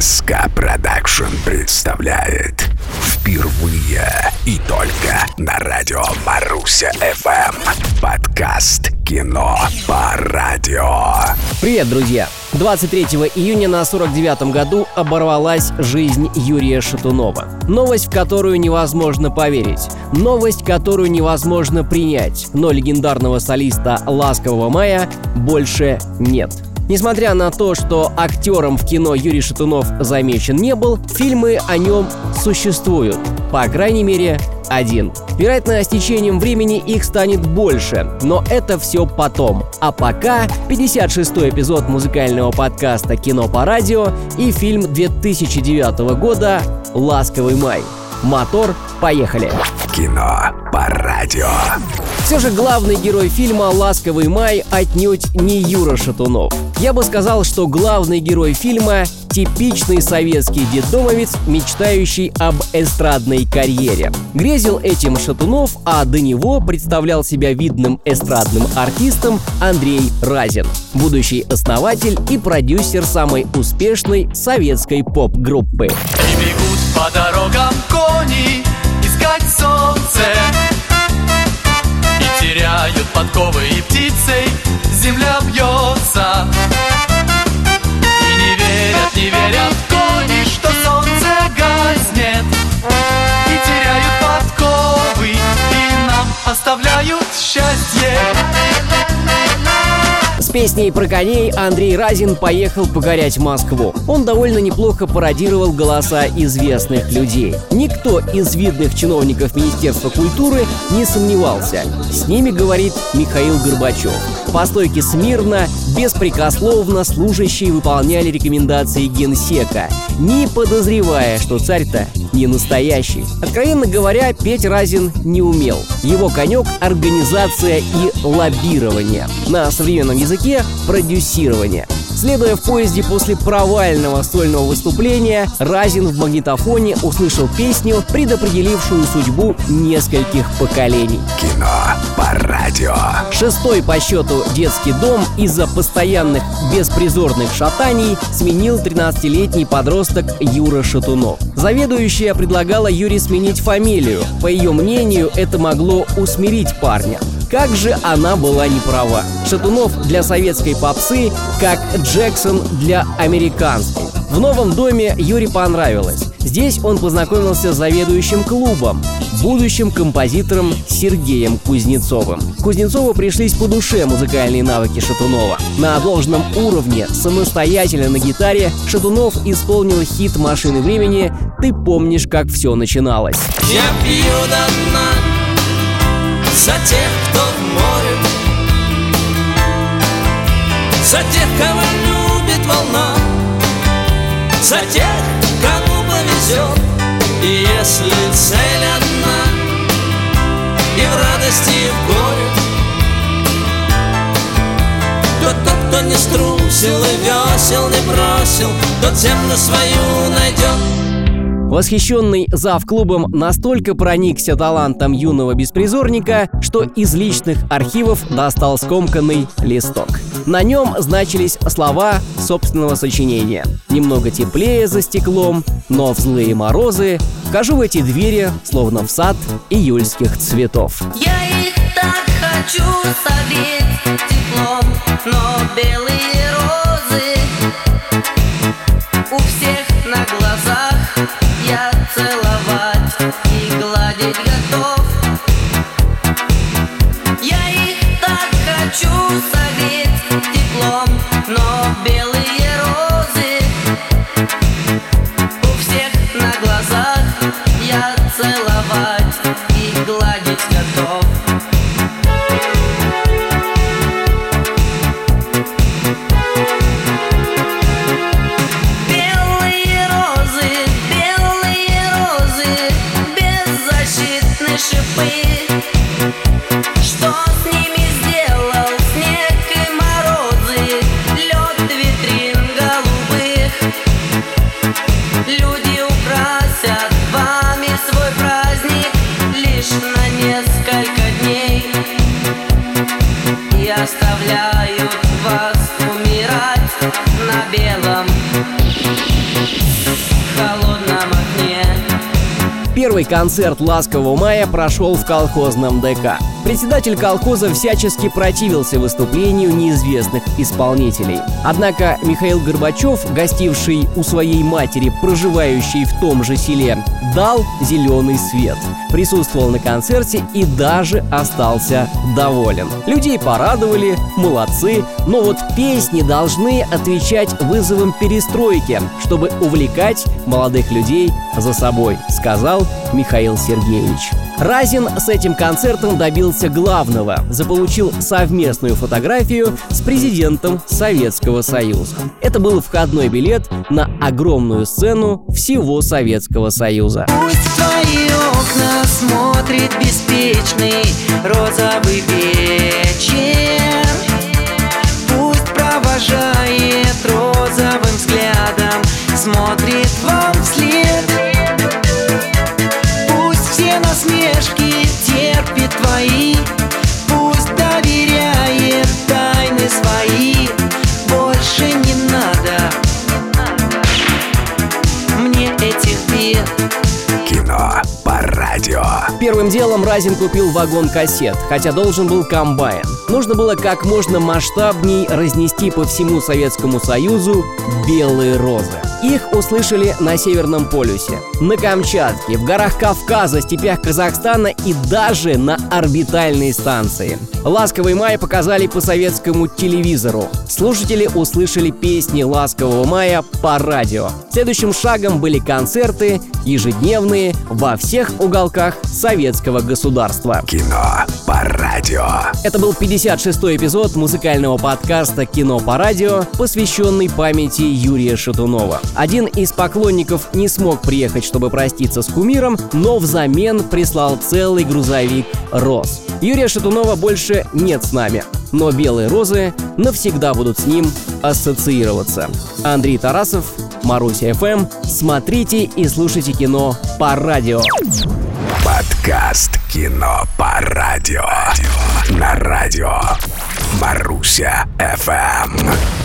СК Продакшн представляет впервые и только на радио Маруся ФМ подкаст «Кино по радио». Привет, друзья! 23 июня на 49-м году оборвалась жизнь Юрия Шатунова. Новость, в которую невозможно поверить. Новость, которую невозможно принять. Но легендарного солиста «Ласкового мая» больше нет. Несмотря на то, что актером в кино Юрий Шатунов замечен не был, фильмы о нем существуют. По крайней мере, один. Вероятно, с течением времени их станет больше, но это все потом. А пока 56-й эпизод музыкального подкаста «Кино по радио» и фильм 2009 года «Ласковый май». Мотор, поехали! Кино по радио. Все же главный герой фильма «Ласковый май» отнюдь не Юра Шатунов. Я бы сказал, что главный герой фильма – типичный советский детдомовец, мечтающий об эстрадной карьере. Грезил этим Шатунов, а до него представлял себя видным эстрадным артистом Андрей Разин, будущий основатель и продюсер самой успешной советской поп-группы. И бегут по дорогам кони Теряют подковы и птицей земля бьется. И не верят, не верят кони, что солнце гаснет. И теряют подковы и нам оставляют счастье песней про коней Андрей Разин поехал покорять Москву. Он довольно неплохо пародировал голоса известных людей. Никто из видных чиновников Министерства культуры не сомневался. С ними говорит Михаил Горбачев. По смирно, беспрекословно служащие выполняли рекомендации генсека, не подозревая, что царь-то не настоящий. Откровенно говоря, петь Разин не умел. Его конек — организация и лоббирование. На современном языке — продюсирование. Следуя в поезде после провального сольного выступления, Разин в магнитофоне услышал песню, предопределившую судьбу нескольких поколений. Кино радио. Шестой по счету детский дом из-за постоянных беспризорных шатаний сменил 13-летний подросток Юра Шатунов. Заведующая предлагала Юре сменить фамилию. По ее мнению, это могло усмирить парня. Как же она была не права. Шатунов для советской попсы, как Джексон для американской. В новом доме Юре понравилось. Здесь он познакомился с заведующим клубом, будущим композитором Сергеем Кузнецовым. Кузнецову пришлись по душе музыкальные навыки Шатунова. На должном уровне, самостоятельно на гитаре, Шатунов исполнил хит «Машины времени» «Ты помнишь, как все начиналось». Я пью до дна за тех, кто в море За тех, кого любит волна За тех, кому повезет И если струсил и весел не бросил Тот землю свою найдет Восхищенный зав клубом настолько проникся талантом юного беспризорника, что из личных архивов достал скомканный листок. На нем значились слова собственного сочинения. Немного теплее за стеклом, но в злые морозы вхожу в эти двери, словно в сад июльских цветов. Я их так хочу согреть теплом, но белые у всех на глазах Первый концерт «Ласкового мая» прошел в колхозном ДК. Председатель колхоза всячески противился выступлению неизвестных исполнителей. Однако Михаил Горбачев, гостивший у своей матери, проживающей в том же селе, дал зеленый свет. Присутствовал на концерте и даже остался доволен. Людей порадовали, молодцы, но вот песни должны отвечать вызовам перестройки, чтобы увлекать молодых людей за собой, сказал Михаил Сергеевич. Разин с этим концертом добился главного – заполучил совместную фотографию с президентом Советского Союза. Это был входной билет на огромную сцену всего Советского Союза. Пусть твои окна смотрит беспечный розовый вечер Первым делом Разин купил вагон кассет, хотя должен был комбайн. Нужно было как можно масштабней разнести по всему Советскому Союзу белые розы. Их услышали на Северном полюсе, на Камчатке, в горах Кавказа, степях Казахстана и даже на орбитальной станции. «Ласковый май» показали по советскому телевизору. Слушатели услышали песни «Ласкового мая» по радио. Следующим шагом были концерты, ежедневные, во всех уголках советского государства. Кино по радио. Это был 56-й эпизод музыкального подкаста «Кино по радио», посвященный памяти Юрия Шатунова. Один из поклонников не смог приехать, чтобы проститься с кумиром, но взамен прислал целый грузовик роз. Юрия Шатунова больше нет с нами, но белые розы навсегда будут с ним ассоциироваться. Андрей Тарасов, Маруся ФМ. Смотрите и слушайте кино по радио. Подкаст Кино по радио. На радио. Маруся FM.